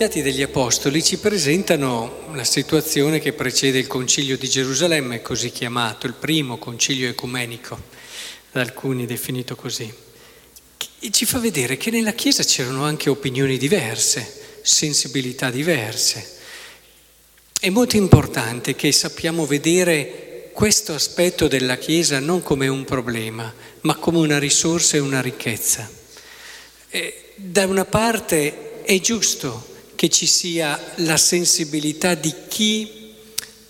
Gli Atti degli Apostoli ci presentano la situazione che precede il Concilio di Gerusalemme, così chiamato, il primo concilio ecumenico, da alcuni definito così. E ci fa vedere che nella Chiesa c'erano anche opinioni diverse, sensibilità diverse. È molto importante che sappiamo vedere questo aspetto della Chiesa non come un problema, ma come una risorsa e una ricchezza. E da una parte è giusto che ci sia la sensibilità di chi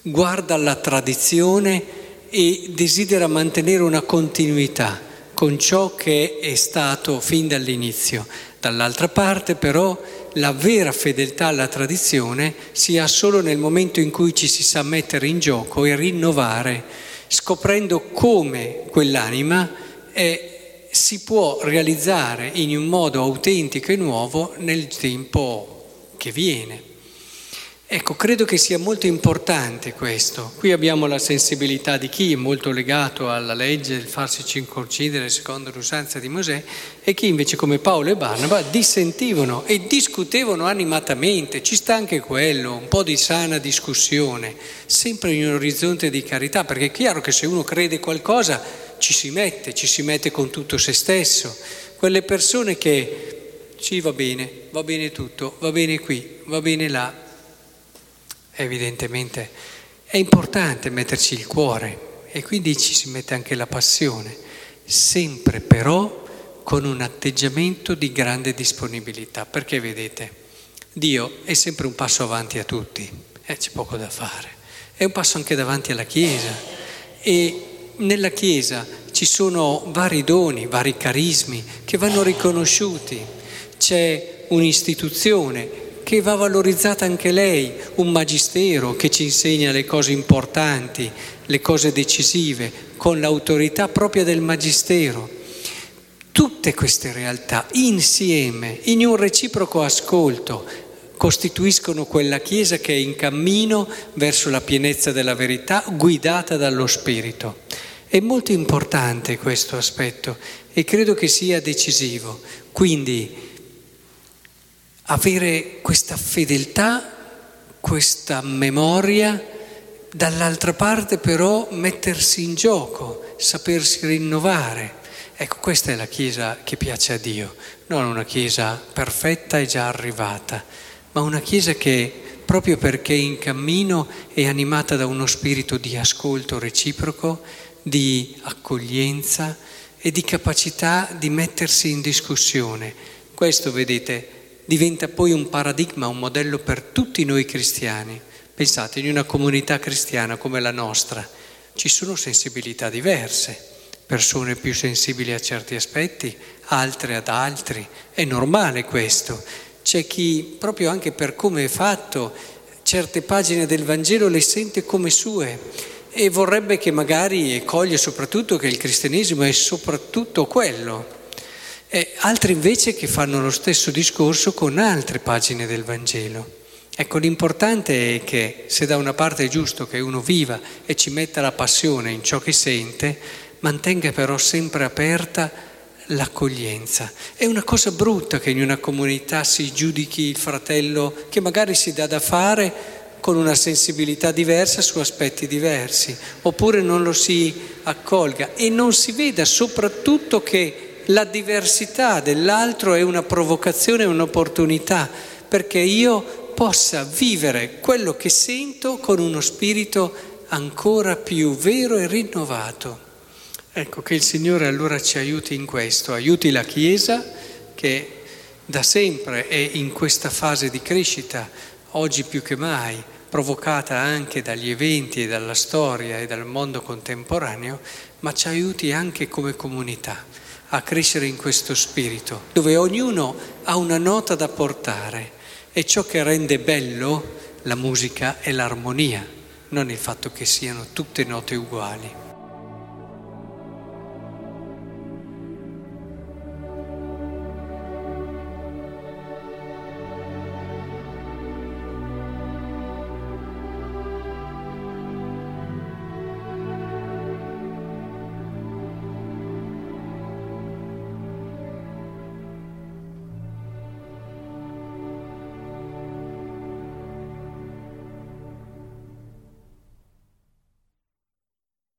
guarda alla tradizione e desidera mantenere una continuità con ciò che è stato fin dall'inizio. Dall'altra parte però la vera fedeltà alla tradizione si ha solo nel momento in cui ci si sa mettere in gioco e rinnovare, scoprendo come quell'anima è, si può realizzare in un modo autentico e nuovo nel tempo che viene. Ecco, credo che sia molto importante questo. Qui abbiamo la sensibilità di chi è molto legato alla legge, il farsi circoncidere secondo l'usanza di Mosè, e chi invece come Paolo e Barnaba dissentivano e discutevano animatamente. Ci sta anche quello, un po' di sana discussione, sempre in un orizzonte di carità, perché è chiaro che se uno crede qualcosa ci si mette, ci si mette con tutto se stesso. Quelle persone che sì va bene, va bene tutto, va bene qui, va bene là. Evidentemente è importante metterci il cuore e quindi ci si mette anche la passione, sempre però con un atteggiamento di grande disponibilità, perché vedete, Dio è sempre un passo avanti a tutti, eh, c'è poco da fare, è un passo anche davanti alla Chiesa e nella Chiesa ci sono vari doni, vari carismi che vanno riconosciuti c'è un'istituzione che va valorizzata anche lei, un magistero che ci insegna le cose importanti, le cose decisive, con l'autorità propria del magistero. Tutte queste realtà insieme, in un reciproco ascolto, costituiscono quella Chiesa che è in cammino verso la pienezza della verità, guidata dallo Spirito. È molto importante questo aspetto e credo che sia decisivo. Quindi avere questa fedeltà, questa memoria, dall'altra parte però mettersi in gioco, sapersi rinnovare. Ecco, questa è la Chiesa che piace a Dio, non una Chiesa perfetta e già arrivata, ma una Chiesa che proprio perché è in cammino è animata da uno spirito di ascolto reciproco, di accoglienza e di capacità di mettersi in discussione. Questo, vedete, diventa poi un paradigma, un modello per tutti noi cristiani. Pensate, in una comunità cristiana come la nostra ci sono sensibilità diverse, persone più sensibili a certi aspetti, altre ad altri, è normale questo. C'è chi, proprio anche per come è fatto, certe pagine del Vangelo le sente come sue e vorrebbe che magari, e coglie soprattutto che il cristianesimo è soprattutto quello, e altri invece che fanno lo stesso discorso con altre pagine del Vangelo. Ecco, l'importante è che se da una parte è giusto che uno viva e ci metta la passione in ciò che sente, mantenga però sempre aperta l'accoglienza. È una cosa brutta che in una comunità si giudichi il fratello che magari si dà da fare con una sensibilità diversa su aspetti diversi, oppure non lo si accolga e non si veda soprattutto che la diversità dell'altro è una provocazione, un'opportunità, perché io possa vivere quello che sento con uno spirito ancora più vero e rinnovato. Ecco che il Signore allora ci aiuti in questo, aiuti la Chiesa che da sempre è in questa fase di crescita, oggi più che mai, provocata anche dagli eventi e dalla storia e dal mondo contemporaneo, ma ci aiuti anche come comunità a crescere in questo spirito, dove ognuno ha una nota da portare e ciò che rende bello la musica è l'armonia, non il fatto che siano tutte note uguali.